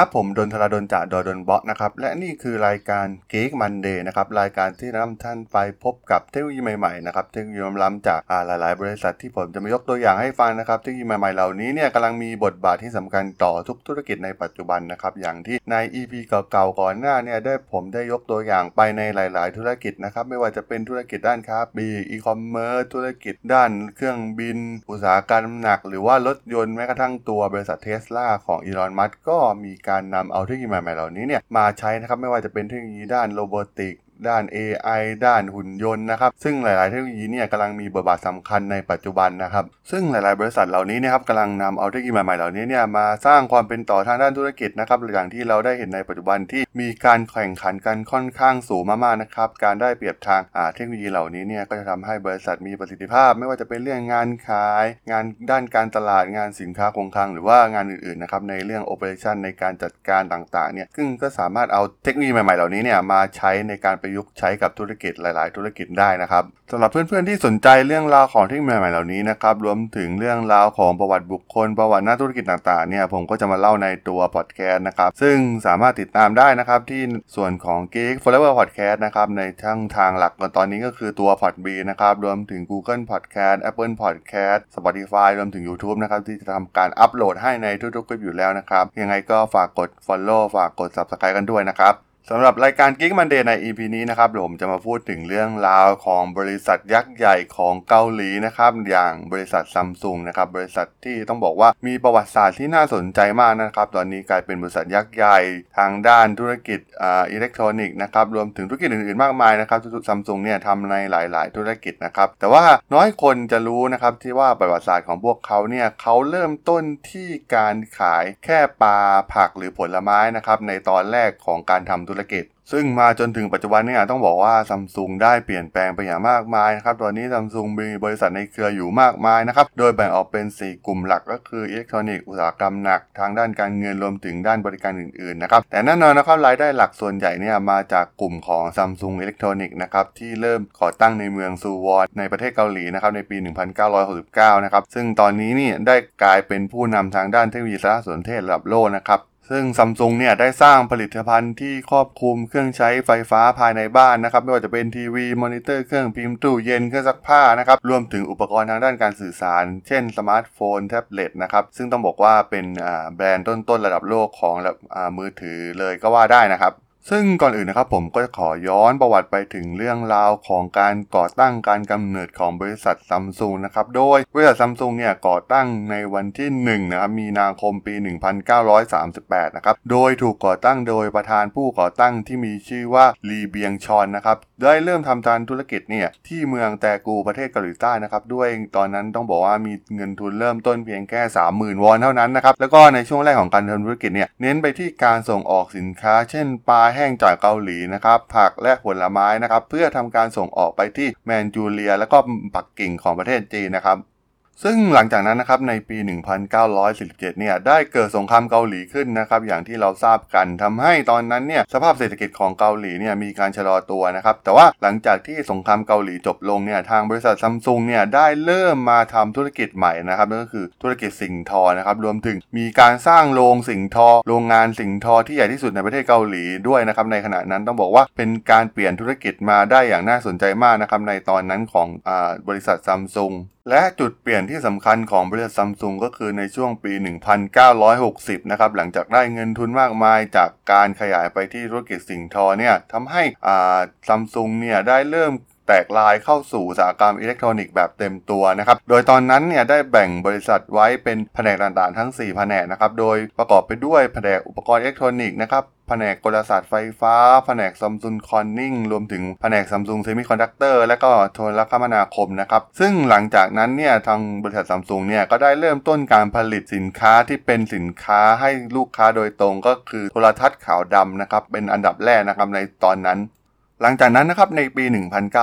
ครับผมดนทราดนจากดอดนเบาะนะครับและนี่คือรายการเก๊กมันเดย์นะครับรายการที่นำท่านไปพบกับเทคโนโลยีใหม่ๆนะครับเทคโนโลยีล้ำๆจากอ่าหลาย ๆ บริษัทที่ผมจะมายกตัวอย่างให้ฟังนะครับเทคโนโลยีใหม่ๆเหล่านี้เนี่ยกำลังมีบทบาทที่สำคัญต่อทุกธุรกิจในปัจจุบันนะครับอย่างที่ใน EP เก่าๆก่อนหน้าเนี่ยได้ผมได้ยกตัวอย่างไปในหลาย ๆ ธุรกิจนะครับไม่ว่าจะเป็นธุรกิจด้านค้าปลีกอีคอมเมิร์ซธุรกิจด้านเครื่องบิน อุตสาหกรรมหนัก หรือว่ารถยนต์แม้กระทั่งตัวบริษัทเทสลาของอีลอนมัสก์ก็มีการนำเอาเทคโนโลยีใหม่ๆเหล่านี้เนี่ยมาใช้นะครับไม่ว่าจะเป็นเทคโนโลยีด้าน robotic ด้าน AI ด้านหุ่นยนต์นะครับ ซึ่งหลาย ๆ เทคโนโลยีเนี่ยกำลังมีบทบาทสำคัญในปัจจุบันนะครับ ซึ่งหลาย ๆ บริษัทเหล่านี้นะครับกำลังนำเอาเทคโนโลยีใหม่ ๆ เหล่านี้เนี่ยมาสร้างความเป็นต่อทางด้านธุรกิจนะครับอย่างที่เราได้เห็นในปัจจุบันที่มีการแข่งขันกันค่อนข้างสูงมาก ๆ นะครับ การได้เปรียบทางเทคโนโลยีเหล่านี้เนี่ยก็จะทำให้บริษัทมีประสิทธิภาพ ไม่ว่าจะเป็นเรื่องงานขาย งานด้านการตลาดงานสินค้าคงคลังหรือว่างานอื่น ๆ นะครับในเรื่องโอเปอเรชันในการจัดการต่าง ๆ เนี่ยซึ่งก็สามารถเอาเทคโนโลยีใหม่ ๆ เหล่านี้เนี่ยมาใช้ในการประยุกต์ใช้กับธุรกิจหลาย ๆ ธุรกิจได้นะครับสำหรับเพื่อน ๆ ที่สนใจเรื่องราวของเทคโนโลยีใหม่ๆเหล่านี้นะครับรวมถึงเรื่องราวของประวัติบุคคล ประวัติหน้าธุรกิจต่าง ๆ เนี่ยผมก็จะมาเล่าในตัวพอดแคสต์นะครับซึ่งสามารถติดตามได้นะครับที่ส่วนของ Geek Forever Podcast นะครับในช่องทางหลักตอนนี้ก็คือตัว p o d b e นะครับรวมถึง Google Podcast Apple Podcast Spotify รวมถึง YouTube นะครับที่จะทำการอัปโหลดให้ในทุกๆคลิปอยู่แล้วนะครับยังไงก็ฝากกด Follow ฝากกด Subscribe กันด้วยนะครับ สำหรับรายการ Geek Monday ใน EP นี้นะครับผมจะมาพูดถึงเรื่องราวของบริษัทยักษ์ใหญ่ของเกาหลีนะครับอย่างบริษัทซัมซุงนะครับบริษัทที่ต้องบอกว่ามีประวัติศาสตร์ที่น่าสนใจมากนะครับตอนนี้กลายเป็นบริษัทยักษ์ใหญ่ทางด้านธุรกิจอ่าอิเล็กทรอนิกส์นะครับรวมถึงธุรกิจอื่นๆมากมายนะครับซัมซุงเนี่ยทำในหลาย ๆ ธุรกิจนะครับแต่ว่าน้อยคนจะรู้นะครับที่ว่าประวัติศาสตร์ของพวกเขาเนี่ยเขาเริ่มต้นที่การขายแค่ปลาผักหรือผลไม้นะครับในตอนแรกของการทำธุรกิจ ซึ่งมาจนถึงปัจจุบันเนี่ยต้องบอกว่าซัมซุงได้เปลี่ยนแปลงไปอย่างมากมายนะครับ ตอนนี้ซัมซุงมีบริษัทในเครืออยู่มากมายนะครับ โดยแบ่งออกเป็น 4 กลุ่มหลักก็คืออิเล็กทรอนิกส์อุตสาหกรรมหนักทางด้านการเงินรวมถึงด้านบริการอื่นๆนะครับ แต่แน่นอนนะครับรายได้หลักส่วนใหญ่เนี่ยมาจากกลุ่มของซัมซุงอิเล็กทรอนิกส์นะครับที่เริ่มก่อตั้งในเมืองซูวอนในประเทศเกาหลีนะครับในปี 1969 นะครับซึ่งตอนนี้นี่ได้กลายเป็นผู้นำทางด้านเทคโนโลยีสารสนเทศระดับโลกนะครับ ซึ่งซัมซุงเนี่ยได้สร้างผลิตภัณฑ์ที่ครอบคลุมเครื่องใช้ไฟฟ้าภายในบ้านนะครับ ไม่ว่าจะเป็นทีวี มอนิเตอร์เครื่องพิมพ์ตู้เย็นเครื่องซักผ้านะครับ รวมถึงอุปกรณ์ทางด้านการสื่อสาร เช่นสมาร์ทโฟน แท็บเล็ตนะครับ ซึ่งต้องบอกว่าเป็นแบรนด์ต้นๆระดับโลกของระดับอ่ามือถือเลยก็ว่าได้นะครับ ซึ่งก่อนอื่นนะครับผมก็จะขอย้อนประวัติไปถึงเรื่องราวของการก่อตั้งการกำเนิดของบริษัทซัมซุงนะครับ โดยบริษัทซัมซุงเนี่ยก่อตั้งในวันที่1นะครับมีนาคมปี 1938 นะครับ โดยถูกก่อตั้งโดยประธานผู้ก่อตั้งที่มีชื่อว่าลีเบียงชอนนะครับ ได้เริ่มทำการธุรกิจเนี่ยที่เมืองแตกูประเทศเกาหลีใต้นะครับ ด้วยตอนนั้นต้องบอกว่ามีเงินทุนเริ่มต้นเพียงแค่ 30,000 วอนเท่านั้นนะครับ แล้วก็ในช่วงแรกของการทำธุรกิจเนี่ยเน้นไปที่การส่งออกสินค้า เช่นปลาแห้งจากเกาหลีนะครับผักและผลไม้นะครับเพื่อทำการส่งออกไปที่แมนจูเรีย และก็ปักกิ่งของประเทศจีนนะครับ ซึ่งหลังจากนั้นนะครับในปี 1947 เนี่ยได้เกิดสงครามเกาหลีขึ้นนะครับอย่างที่เราทราบกันทำให้ตอนนั้นเนี่ยสภาพเศรษฐกิจของเกาหลีเนี่ยมีการชะลอตัวนะครับแต่ว่าหลังจากที่สงครามเกาหลีจบลงเนี่ยทางบริษัทซัมซุงเนี่ยได้เริ่มมาทำธุรกิจใหม่นะครับนั่นก็คือธุรกิจสิ่งทอนะครับรวมถึงมีการสร้างโรงสิ่งทอ โรงงานสิ่งทอที่ใหญ่ที่สุดในประเทศเกาหลีด้วยนะครับในขณะนั้นต้องบอกว่าเป็นการเปลี่ยนธุรกิจมาได้อย่างน่าสนใจมากนะครับในตอนนั้นของอบริษัทซัมซุง และจุดเปลี่ยนที่สำคัญของบริษัทซัมซุงก็คือในช่วงปี 1960 นะครับ หลังจากได้เงินทุนมากมายจากการขยายไปที่ธุรกิจสิ่งทอเนี่ยทำให้ซัมซุงเนี่ยได้เริ่มแตกไลน์เข้าสู่อุตสาหกรรมอิเล็กทรอนิกส์แบบเต็มตัวนะครับ โดยตอนนั้นเนี่ยได้แบ่งบริษัทไว้เป็นแผนกต่างๆ ทั้ง 4 แผนกนะครับ โดยประกอบไปด้วยแผนกอุปกรณ์อิเล็กทรอนิกส์นะครับ แผนกกลศาสตร์ไฟฟ้า แผนกซัมซุง Corning รวมถึงแผนกซัมซุงเซมิคอนดักเตอร์และก็โทรคมนาคมนะครับ ซึ่งหลังจากนั้นเนี่ยทางบริษัทซัมซุงเนี่ยก็ได้เริ่มต้นการผลิตสินค้าที่เป็นสินค้าให้ลูกค้าโดยตรงก็คือโทรทัศน์ขาวดำนะครับเป็นอันดับแรกนะครับในตอนนั้น หลังจากนั้นนะครับในปี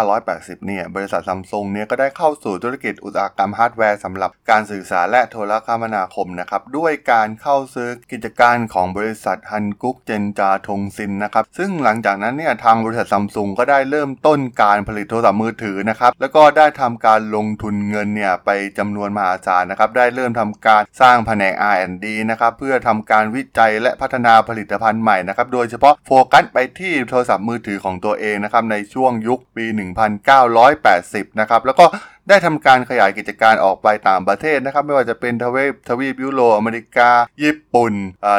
1980 เนี่ย บริษัทซัมซุงเนี่ยก็ได้เข้าสู่ธุรกิจอุตสาหกรรมฮาร์ดแวร์สำหรับการสื่อสารและโทรคมนาคมนะครับ ด้วยการเข้าซื้อกิจการของบริษัทฮันกุกเจนจาทงซินนะครับ ซึ่งหลังจากนั้นเนี่ยทางบริษัทซัมซุงก็ได้เริ่มต้นการผลิตโทรศัพท์มือถือนะครับ แล้วก็ได้ทำการลงทุนเงินเนี่ยไปจำนวนมหาศาลนะครับ ได้เริ่มทำการสร้างแผนก R&D นะครับเพื่อทำการวิจัยและพัฒนาผลิตภัณฑ์ใหม่นะครับ โดยเฉพาะโฟกัสไปที่โทรศัพท์มือถือของตัวเองนะครับในช่วงยุคปี 1980 นะครับแล้วก็ได้ทำการขยายกิจการออกไปต่างประเทศนะครับ ไม่ว่าจะเป็นทวีปทวีปยุโรปอเมริกา ญี่ปุ่น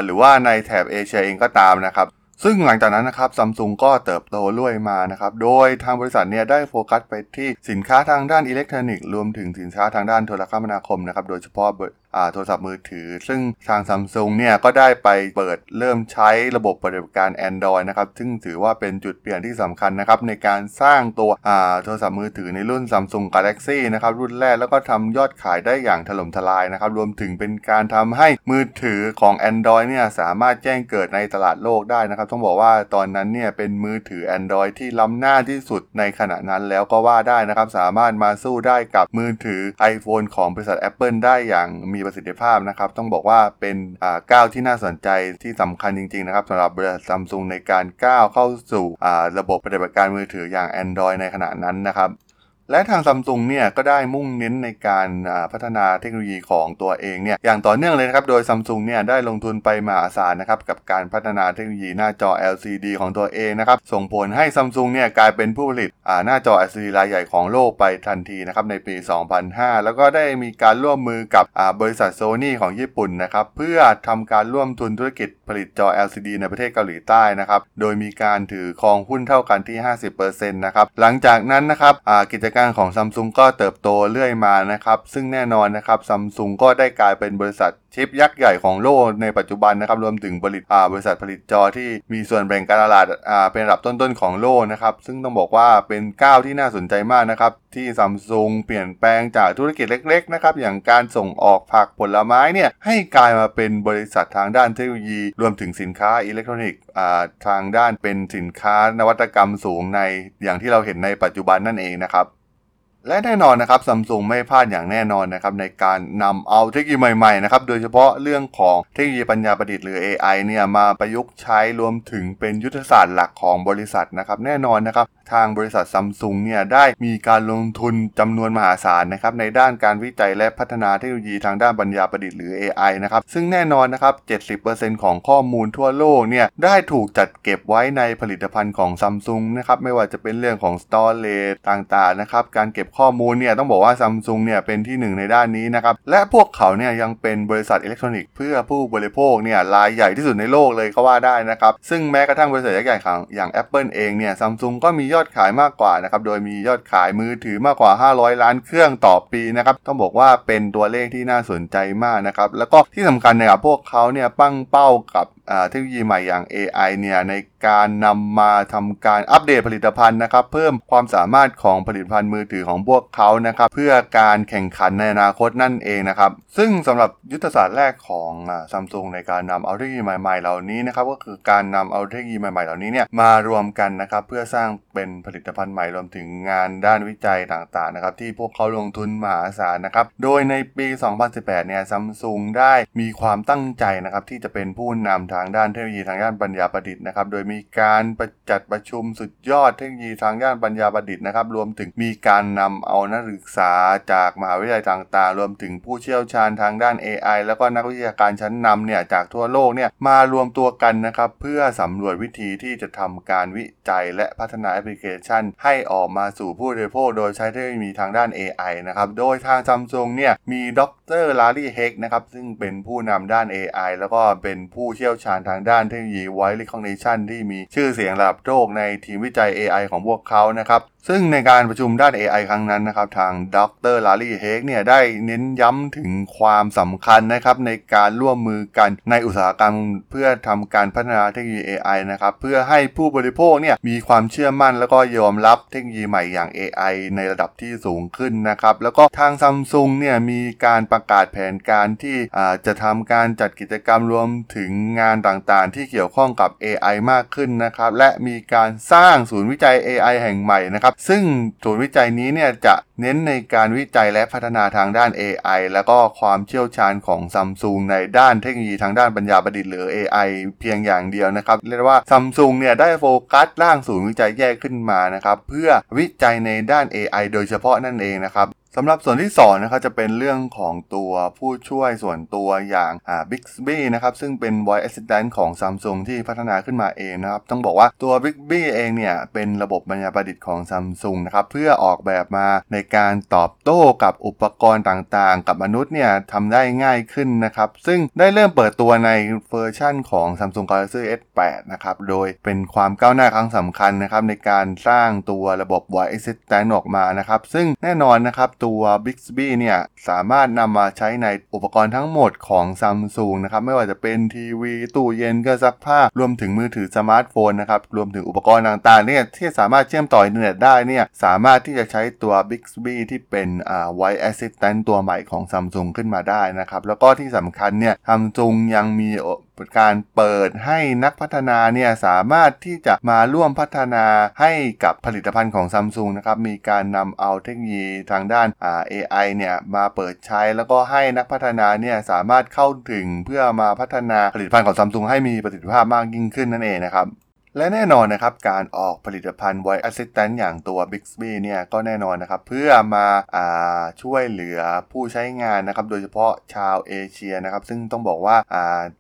หรือว่าในแถบเอเชียเองก็ตามนะครับซึ่งหลังจากนั้นนะครับซัมซุงก็เติบโตรุ่ยมานะครับ โดยทางบริษัทเนี่ยได้โฟกัสไปที่สินค้าทางด้านอิเล็กทรอนิกส์รวมถึงสินค้าทางด้านโทรคมนาคมนะครับ โดยเฉพาะ โทรศัพท์มือถือ ซึ่งทางซัมซุงเนี่ยก็ได้ไปเปิดเริ่มใช้ระบบปฏิบัติการ Android นะครับซึ่งถือว่าเป็นจุดเปลี่ยนที่สำคัญนะครับในการสร้างตัวโทรศัพท์มือถือในรุ่น Samsung Galaxy นะครับรุ่นแรกแล้วก็ทำยอดขายได้อย่างถล่มทลายนะครับรวมถึงเป็นการทำให้มือถือของ Android เนี่ยสามารถแจ้งเกิดในตลาดโลกได้นะครับต้องบอกว่าตอนนั้นเนี่ยเป็นมือถือ Android ที่ล้ำหน้าที่สุดในขณะนั้นแล้วก็ว่าได้นะครับสามารถมาสู้ได้กับมือถือ iPhone ของบริษัท Apple ได้อย่างมีประสิทธิภาพนะครับ ต้องบอกว่าเป็นก้าวที่น่าสนใจที่สำคัญจริง ๆ นะครับสำหรับบริษัทซัมซุงในการก้าวเข้าสู่ระบบปฏิบัติการมือถืออย่าง Android ในขณะนั้นนะครับ และทางซัมซุงเนี่ยก็ได้มุ่งเน้นในการพัฒนาเทคโนโลยีของตัวเองเนี่ยอย่างต่อเนื่องเลยนะครับ โดยซัมซุงเนี่ยได้ลงทุนไปมหาศาลนะครับกับการพัฒนาเทคโนโลยีหน้าจอ LCD ของตัวเองนะครับส่งผลให้ซัมซุงเนี่ยกลายเป็นผู้ผลิตหน้าจอ LCD รายใหญ่ของโลกไปทันทีนะครับในปี 2005 แล้วก็ได้มีการร่วมมือกับบริษัทโซนี่ของญี่ปุ่นนะครับเพื่อทำการร่วมทุนธุรกิจผลิตจอ LCD ในประเทศเกาหลีใต้นะครับโดยมีการถือครองหุ้นเท่ากันที่ 50%นะครับหลังจากนั้นนะครับกิจการของซัมซุงก็เติบโตเรื่อยมานะครับ ซึ่งแน่นอนนะครับซัมซุงก็ได้กลายเป็นบริษัทชิปยักษ์ใหญ่ของโลกในปัจจุบันนะครับรวมถึงผลิตบริษัทผลิตจอที่มีส่วนแบ่งการตลาดเป็นระดับต้นๆของโลกนะครับ ซึ่งต้องบอกว่าเป็นก้าวที่น่าสนใจมากนะครับ ที่ซัมซุงเปลี่ยนแปลงจากธุรกิจเล็กๆนะครับอย่างการส่งออกผักผลไม้เนี่ยให้กลายมาเป็นบริษัททางด้านเทคโนโลยี รวมถึงสินค้าอิเล็กทรอนิกส์ทางด้านเป็นสินค้านวัตกรรมสูงในอย่างที่เราเห็นในปัจจุบันนั่นเองนะครับ และแน่นอนนะครับซัมซุงไม่พลาดอย่างแน่นอนนะครับในการนำเอาเทคโนโลยีใหม่ๆนะครับโดยเฉพาะเรื่องของเทคโนโลยีปัญญาประดิษฐ์หรือ AI เนี่ยมาประยุกต์ใช้รวมถึงเป็นยุทธศาสตร์หลักของบริษัทนะครับแน่นอนนะครับ ทางบริษัทซัมซุงเนี่ยได้มีการลงทุนจำนวนมหาศาลนะครับในด้านการวิจัยและพัฒนาเทคโนโลยีทางด้านปัญญาประดิษฐ์หรือ AI นะครับซึ่งแน่นอนนะครับ 70%ของข้อมูลทั่วโลกเนี่ยได้ถูกจัดเก็บไว้ในผลิตภัณฑ์ของซัมซุงนะครับไม่ว่าจะเป็นเรื่องของ storage ต่างๆนะครับการเก็บข้อมูลเนี่ยต้องบอกว่าซัมซุงเนี่ยเป็นที่หนึ่งในด้านนี้นะครับและพวกเขาเนี่ยยังเป็นบริษัทอิเล็กทรอนิกส์เพื่อผู้บริโภคเนี่ยรายใหญ่ที่สุดในโลกเลยก็ว่าได้นะครับซึ่งแม้กระทั่งบริษัทใหญ่ๆอย่าง Apple เองเนี่ยซัมซุงก็มียอดขายมากกว่านะครับ โดยมียอดขายมือถือมากกว่า 500 ล้านเครื่องต่อปีนะครับ ต้องบอกว่าเป็นตัวเลขที่น่าสนใจมากนะครับ แล้วก็ที่สำคัญนะครับพวกเขาเนี่ยปั้งเป้ากับเทคโนโลยีใหม่อย่าง AI เนี่ยในการนำมาทำการอัปเดตผลิตภัณฑ์นะครับ เพิ่มความสามารถของผลิตภัณฑ์มือถือของพวกเขานะครับ เพื่อการแข่งขันในอนาคตนั่นเองนะครับ ซึ่งสำหรับยุทธศาสตร์แรกของซัมซุงในการนำเอาเทคโนโลยีใหม่ๆเหล่านี้นะครับ ก็คือการนำเอาเทคโนโลยีใหม่ๆเหล่านี้เนี่ยมารวมกันนะครับ เพื่อสร้างเป็นผลิตภัณฑ์ใหม่รวมถึงงานด้านวิจัยต่างๆนะครับ ที่พวกเขาลงทุนมหาศาลนะครับ โดยในปี 2018 เนี่ยซัมซุงได้มีความตั้งใจนะครับที่จะเป็นผู้นำทางด้านเทคโนโลยีทางด้านปัญญาประดิษฐ์นะครับ โดยมีการประจัดประชุมสุดยอดเทคโนโลยีทางด้านปัญญาประดิษฐ์นะครับ รวมถึงมีการนำเอานักศึกษาจากมหาวิทยาลัยต่างๆ รวมถึงผู้เชี่ยวชาญทางด้าน AI แล้วก็นักวิชาการชั้นนำเนี่ยจากทั่วโลกเนี่ยมารวมตัวกันนะครับ เพื่อสำรวจวิธีที่จะทำการวิจัยและพัฒนาแอปพลิเคชัน ให้ออกมาสู่ผู้บริโภคโดยใช้เทคโนโลยีทางด้าน AI นะครับโดยทางซัมซุงเนี่ยมีดรลารีเฮกนะครับซึ่งเป็นผู้นำด้าน AI แล้วก็เป็นผู้เชี่ยวชาญทางด้านเทคโนโลยี Voice Recognition ที่มีชื่อเสียงระดับโลกในทีมวิจัย AI ของพวกเขานะครับ ซึ่งในการประชุมด้าน AI ครั้งนั้นนะครับทางดรลารีเฮกเนี่ยได้เน้นย้ำถึงความสำคัญนะครับในการร่วมมือกันในอุตสาหกรรมเพื่อทำการพัฒนาเทคโนโลยี AI นะครับเพื่อให้ผู้บริโภคเนี่ยมีความเชื่อมั่น แล้วก็ยอมรับเทคโนโลยีใหม่อย่าง AI ในระดับที่สูงขึ้นนะครับแล้วก็ทางซัมซุงเนี่ยมีการประกาศแผนการที่จะทำการจัดกิจกรรมรวมถึงงานต่างๆ ที่เกี่ยวข้องกับ AI มากขึ้นนะครับและมีการสร้างศูนย์วิจัย AI แห่งใหม่นะครับซึ่งศูนย์วิจัยนี้เนี่ยจะเน้นในการวิจัยและพัฒนาทางด้าน AI แล้วก็ความเชี่ยวชาญของซัมซุงในด้านเทคโนโลยีทางด้านปัญญาประดิษฐ์หรือ AI เพียงอย่างเดียวนะครับ เรียกว่าซัมซุงเนี่ยได้โฟกัสร่างศูนย์วิจัยแยกขึ้นมานะครับ เพื่อวิจัยในด้าน AI โดยเฉพาะนั่นเองนะครับ สำหรับส่วนที่2นะครับจะเป็นเรื่องของตัวผู้ช่วยส่วนตัวอย่างอ่า Bixby นะครับซึ่งเป็น voice assistant ของ Samsung ที่พัฒนาขึ้นมาเองนะครับต้องบอกว่าตัว Bixby เองเนี่ยเป็นระบบปัญญาประดิษฐ์ของ Samsung นะครับเพื่อออกแบบมาในการตอบโต้กับอุปกรณ์ต่างๆ กับมนุษย์เนี่ยทำได้ง่ายขึ้นนะครับซึ่งได้เริ่มเปิดตัวในเวอร์ชั่นของ Samsung Galaxy S8 นะครับโดยเป็นความก้าวหน้าครั้งสำคัญนะครับในการสร้างตัวระบบ voice assistant ออกมานะครับซึ่งแน่นอนนะครับตัว Bixby เนี่ยสามารถนำมาใช้ในอุปกรณ์ทั้งหมดของ Samsung นะครับไม่ว่าจะเป็นทีวี ตู้เย็นเครื่องซักผ้ารวมถึงมือถือสมาร์ทโฟนนะครับรวมถึงอุปกรณ์ต่างๆเนี่ยที่สามารถเชื่อมต่ออินเทอร์เน็ตได้เนี่ยสามารถที่จะใช้ตัว Bixby ที่เป็นอ่า Voice Assistant ตัวใหม่ของ Samsung ขึ้นมาได้นะครับแล้วก็ที่สำคัญเนี่ย Samsung ยังมี การเปิดให้นักพัฒนาเนี่ยสามารถที่จะมาร่วมพัฒนาให้กับผลิตภัณฑ์ของซัมซุงนะครับมีการนำเอาเทคโนโลยีทางด้าน AI เนี่ยมาเปิดใช้แล้วก็ให้นักพัฒนาเนี่ยสามารถเข้าถึงเพื่อมาพัฒนาผลิตภัณฑ์ของซัมซุงให้มีประสิทธิภาพมากยิ่งขึ้นนั่นเองนะครับ และแน่นอนนะครับ การออกผลิตภัณฑ์ Voice Assistant อย่างตัว Bixby เนี่ยก็แน่นอนนะครับ เพื่อมาาช่วยเหลือผู้ใช้งานนะครับ โดยเฉพาะชาวเอเชียนะครับ ซึ่งต้องบอกว่า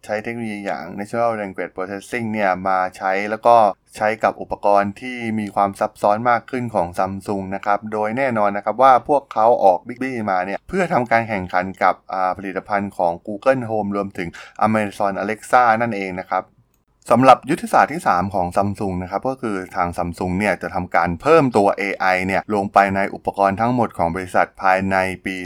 ใช้เทคโนโลยีอย่าง Natural Language Processing เนี่ยมาใช้แล้วก็ใช้กับอุปกรณ์ที่มีความซับซ้อนมากขึ้นของ Samsung นะครับ โดยแน่นอนนะครับว่าพวกเขาออก Bixby มาเนี่ย เพื่อทำการแข่งขันกับผลิตภัณฑ์ของ Google Home รวมถึง Amazon Alexa นั่นเองนะครับ สำหรับยุทธศาสตร์ที่ 3 ของซัมซุงนะครับก็คือทางซัมซุงเนี่ยจะทำการเพิ่มตัว AI เนี่ยลงไปในอุปกรณ์ทั้งหมดของบริษัทภายในปี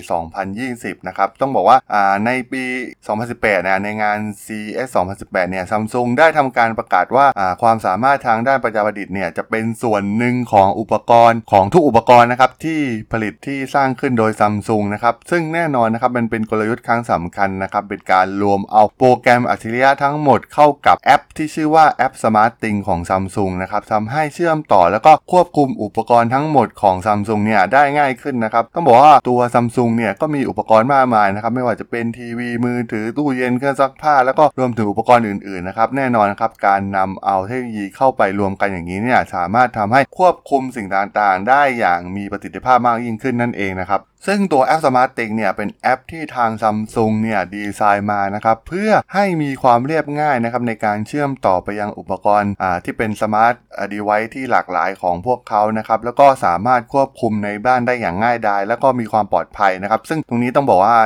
2020 นะครับ ต้องบอกว่าในปี 2018เนี่ยในงาน CES 2018 เนี่ยซัมซุงได้ทำการประกาศว่าความสามารถทางด้านปัญญาประดิษฐ์เนี่ยจะเป็นส่วนหนึ่งของอุปกรณ์ของทุกอุปกรณ์นะครับที่ผลิตที่สร้างขึ้นโดยซัมซุงนะครับซึ่งแน่นอนนะครับมันเป็นกลยุทธ์ครั้งสำคัญนะครับเป็นการรวมเอาโปรแกรมอัจฉริยะทั้งหมดเข้ากับแอปที่ชื่อว่าแอป Smart t h i n g ของ Samsung นะครับทำให้เชื่อมต่อแล้วก็ควบคุมอุปกรณ์ทั้งหมดของ Samsung เนี่ยได้ง่ายขึ้นนะครับต้องบอกว่าตัว Samsung เนี่ยก็มีอุปกรณ์มากมายนะครับไม่ว่าจะเป็นทีวีมือถือตู้เย็นเครื่องซักผ้า แล้วก็รวมถึงอุปกรณ์อื่นๆนะครับแน่นอนครับการนำเอาเทคโนโลยีเข้าไปรวมกันอย่างนี้เนี่ยสามารถทำให้ควบคุมสิ่งต่างๆ ได้อย่างมีประสิทธิภาพมากยิ่งขึ้นนั่นเองนะครับ ซึ่งตัว แอป Smart t h i n g เนี่ยเป็นแอปที่ทาง Samsung เนี่ยดีไซน์มานะครับเพื่อให้มีความเรียบง่ายนะครับในการเชื่อมต่อไปยังอุปกรณ์ที่เป็น smart device ที่หลากหลายของพวกเขานะครับแล้วก็สามารถควบคุมในบ้านได้อย่างง่ายดาย แล้วก็มีความปลอดภัยนะครับซึ่งตรงนี้ต้องบอกว่า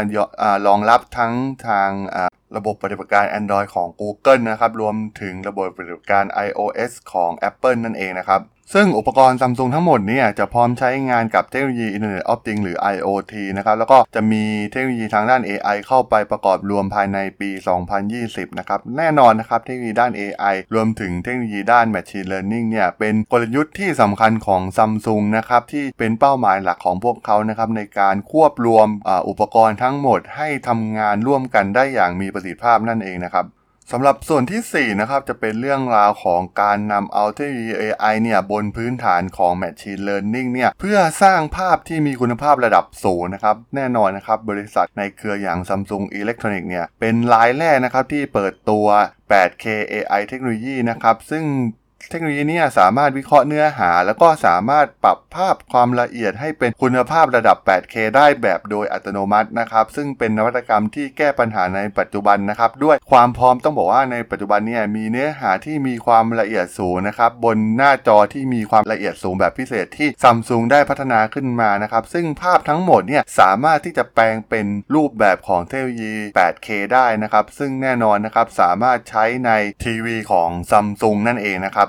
รองรับทั้งทางระบบปฏิบัติการ Android ของ Google นะครับรวมถึงระบบปฏิบัติการ iOS ของ Apple นั่นเองนะครับ ซึ่งอุปกรณ์ซัมซุงทั้งหมดเนี่ยจะพร้อมใช้งานกับเทคโนโลยี Internet of Things หรือ IoT นะครับแล้วก็จะมีเทคโนโลยีทางด้าน AI เข้าไปประกอบรวมภายในปี 2020 นะครับแน่นอนนะครับเทคโนโลยีด้าน AI รวมถึงเทคโนโลยีด้าน Machine Learning เนี่ยเป็นกลยุทธ์ที่สำคัญของซัมซุงนะครับที่เป็นเป้าหมายหลักของพวกเขานะครับในการควบรวมอุปกรณ์ทั้งหมดให้ทำงานร่วมกันได้อย่างมีประสิทธิภาพนั่นเองนะครับ สำหรับส่วนที่ 4 นะครับ จะเป็นเรื่องราวของการนำเอาเทคโนโลยี AI เนี่ย บนพื้นฐานของ Machine Learning เนี่ย เพื่อสร้างภาพที่มีคุณภาพระดับสูงนะครับ แน่นอนนะครับ บริษัทในเครืออย่าง Samsung Electronics เนี่ย เป็นรายแรกนะครับที่เปิดตัว 8K AI เทคโนโลยีนะครับ ซึ่ง เทคโนโลยีนี้สามารถวิเคราะห์เนื้อหา แล้วก็สามารถปรับภาพความละเอียดให้เป็นคุณภาพระดับ 8K ได้แบบโดยอัตโนมัตินะครับ ซึ่งเป็นนวัตกรรมที่แก้ปัญหาในปัจจุบันนะครับ ด้วยความพร้อมต้องบอกว่าในปัจจุบันเนี่ยมีเนื้อหาที่มีความละเอียดสูงนะครับ บนหน้าจอที่มีความละเอียดสูงแบบพิเศษที่ซัมซุงได้พัฒนาขึ้นมานะครับ ซึ่งภาพทั้งหมดเนี่ยสามารถที่จะแปลงเป็นรูปแบบของเทคโนโลยี 8K ได้นะครับ ซึ่งแน่นอนนะครับสามารถใช้ในทีวีของซัมซุงนั่นเองนะครับ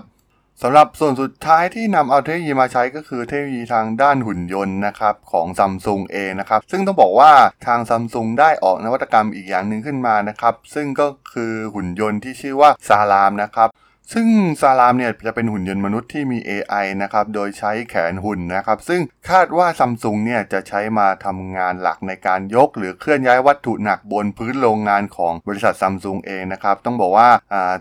สำหรับส่วนสุดท้ายที่นำเอาเทคโนโลยีมาใช้ก็คือเทคโนโลยีทางด้านหุ่นยนต์นะครับของซัมซุงเองนะครับซึ่งต้องบอกว่าทางซัมซุงได้ออกนวัตกรรมอีกอย่างหนึ่งขึ้นมานะครับซึ่งก็คือหุ่นยนต์ที่ชื่อว่าซารามนะครับ ซึ่งซารามเนี่ยจะเป็นหุ่นยนต์มนุษย์ที่มี AI นะครับ โดยใช้แขนหุ่นนะครับ ซึ่งคาดว่าซัมซุงเนี่ยจะใช้มาทำงานหลักในการยก หรือเคลื่อนย้ายวัตถุหนักบนพื้นโรงงานของบริษัทซัมซุงเองนะครับ ต้องบอกว่า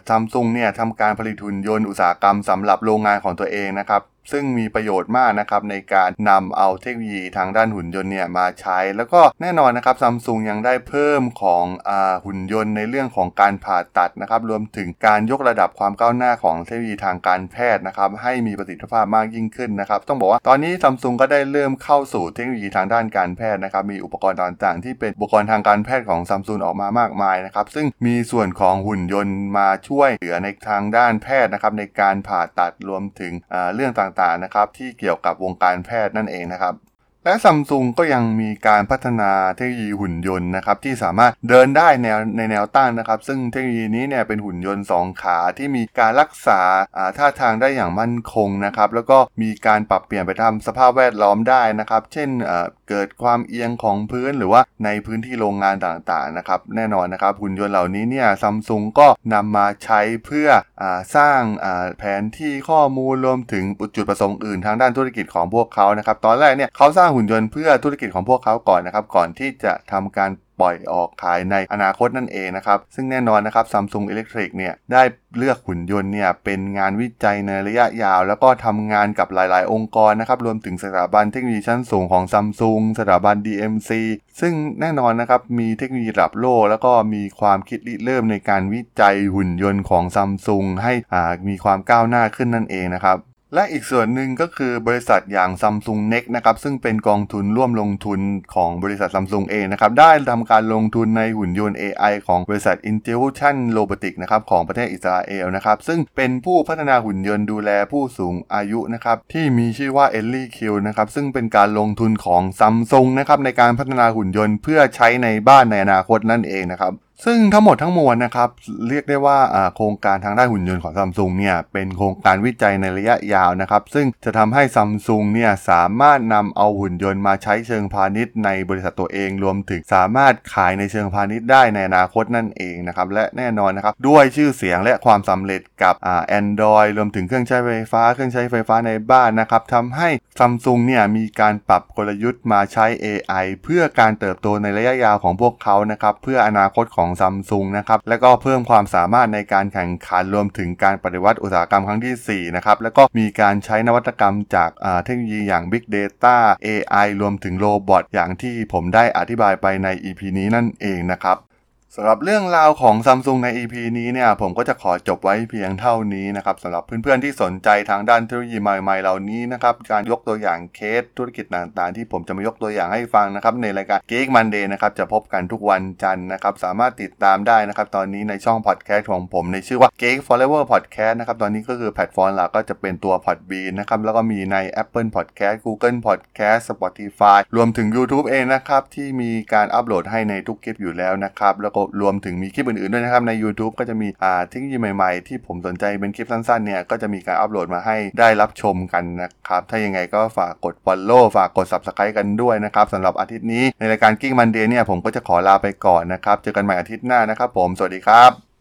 ซัมซุงเนี่ยทำการผลิตหุ่นยนต์อุตสาหกรรมสำหรับโรงงานของตัวเองนะครับ ซึ่งมีประโยชน์มากนะครับในการนำเอาเทคโนโลยีทางด้านหุ่นยนต์เนี่ยมาใช้ แล้วก็แน่นอนนะครับซัมซุงยังได้เพิ่มของอหุ่นยนต์ในเรื่องของการผ่าตัดนะครับรวมถึงการยกระดับความก้าวหน้าของเทคโนโลยีทางการแพทย์นะครับให้มีประสิทธิภาพมากยิ่งขึ้นนะครับต้องบอกว่าตอนนี้ซัมซุงก็ได้เริ่มเข้าสู่เทคโนโลยีทางด้านการแพทย์นะครับมีอุปกรณ์ต่างๆ ที่เป็นอุปกรณ์ทางการแพทย์ของซัมซุงออกมามากมายนะครับซึ่งมีส่วนของหุ่นยนต์มาช่วยเหลือในทางด้านแพทย์นะครับในการผ่าตัดรวมถึงเรื่องต่างๆนะครับ ที่เกี่ยวกับวงการแพทย์นั่นเองนะครับ และซัมซุงก็ยังมีการพัฒนาเทคโนโลยีหุ่นยนต์นะครับที่สามารถเดินได้แนวในแนวตั้งนะครับ ซึ่งเทคโนโลยีนี้เนี่ยเป็นหุ่นยนต์ 2 ขาที่มีการรักษาท่าทางได้อย่างมั่นคงนะครับแล้วก็มีการปรับเปลี่ยนไปตามสภาพแวดล้อมได้นะครับ เช่นเกิดความเอียงของพื้นหรือว่าในพื้นที่โรงงานต่างๆนะครับแน่นอนนะครับหุ่นยนต์เหล่านี้เนี่ยซัมซุงก็นำมาใช้เพื่ออสร้างแผนที่ข้อมูลรวมถึงจุดประสงค์อื่นทางด้านธุรกิจของพวกเขานะครับตอนแรกเนี่ยเขาสร้างหุ่นยนต์เพื่อธุรกิจของพวกเขาก่อนนะครับ ก่อนที่จะทำการปล่อยออกขายในอนาคตนั่นเองนะครับ ซึ่งแน่นอนนะครับซัมซุงอิเล็กทริกเนี่ยได้เลือกหุ่นยนต์เนี่ยเป็นงานวิจัยในระยะยาว แล้วก็ทำงานกับหลาย ๆ องค์กรนะครับ รวมถึงสถาบันเทคโนโลยีชั้นสูงของซัมซุงสถาบัน DMC ซึ่งแน่นอนนะครับมีเทคโนโลยีระดับโลก แล้วก็มีความคิดริเริ่มในการวิจัยหุ่นยนต์ของซัมซุงให้มีความก้าวหน้าขึ้นนั่นเองนะครับ และอีกส่วนหนึ่งก็คือบริษัทอย่าง Samsung Next นะครับซึ่งเป็นกองทุนร่วมลงทุนของบริษัท Samsung เองนะครับได้ทำการลงทุนในหุ่นยนต์ AI ของบริษัท Intuition Robotics นะครับของประเทศอิสราเอลนะครับซึ่งเป็นผู้พัฒนาหุ่นยนต์ดูแลผู้สูงอายุนะครับที่มีชื่อว่า Ellie Q นะครับซึ่งเป็นการลงทุนของ Samsung นะครับในการพัฒนาหุ่นยนต์เพื่อใช้ในบ้านในอนาคตนั่นเองนะครับ ซึ่งทั้งหมดทั้งมวลนะครับ เรียกได้ว่าโครงการทางด้านหุ่นยนต์ของซัมซุงเนี่ยเป็นโครงการวิจัยในระยะยาวนะครับ ซึ่งจะทำให้ซัมซุงเนี่ยสามารถนำเอาหุ่นยนต์มาใช้เชิงพาณิชย์ในบริษัทตัวเองรวมถึงสามารถขายในเชิงพาณิชย์ได้ในอนาคตนั่นเองนะครับ และแน่นอนนะครับด้วยชื่อเสียงและความสำเร็จกับแอนดรอยรวมถึงเครื่องใช้ไฟฟ้า เครื่องใช้ไฟฟ้าในบ้านนะครับทำให้ซัมซุงเนี่ยมีการปรับกลยุทธ์มาใช้ AI เพื่อการเติบโตในระยะยาวของพวกเขานะครับเพื่ออนาคตของซัมซุงนะครับและก็เพิ่มความสามารถในการแข่งขันรวมถึงการปฏิวัติอุตสาหกรรมครั้งที่4นะครับแล้วก็มีการใช้นวัตกรรมจากเทคโนโลยีอย่าง Big Data AI รวมถึงโรบอทอย่างที่ผมได้อธิบายไปใน EP นี้นั่นเองนะครับ สำหรับเรื่องราวของซัมซุงใน EP นี้เนี่ยผมก็จะขอจบไว้เพียงเท่านี้นะครับสำหรับเพื่อนๆที่สนใจทางด้านเทคโนโลยีใหม่ๆเหล่านี้นะครับการยกตัวอย่างเคสธุรกิจต่างๆ ที่ผมจะมายกตัวอย่างให้ฟังนะครับในรายการ Geek Monday นะครับจะพบกันทุกวันจันทร์นะครับสามารถติดตามได้นะครับตอนนี้ในช่องพอดแคสต์ของผมในชื่อว่า Geek Forever Podcast นะครับตอนนี้ก็คือแพลตฟอร์มหลักก็จะเป็นตัว Podbean นะครับแล้วก็มีใน Apple Podcast Google Podcast Spotify รวมถึง YouTube เองนะครับที่มีการอัปโหลดให้ในทุกคลิปอยู่แล้วนะครับแล้วก็รวมถึงมีคลิปอื่นๆด้วยนะครับ ใน YouTube ก็จะมีอ่าเทคโนโลยีใหม่ๆ ที่ผมสนใจเป็นคลิปสั้นๆเนี่ยก็จะมีการอัปโหลดมาให้ได้รับชมกันนะครับ ถ้ายังไงก็ฝากกด follow ฝากกด subscribe กันด้วยนะครับสำหรับอาทิตย์นี้ในรายการกิ้งมันเดย์เนี่ยผมก็จะขอลาไปก่อนนะครับเจอกันใหม่อาทิตย์หน้านะครับ ผมสวัสดีครับ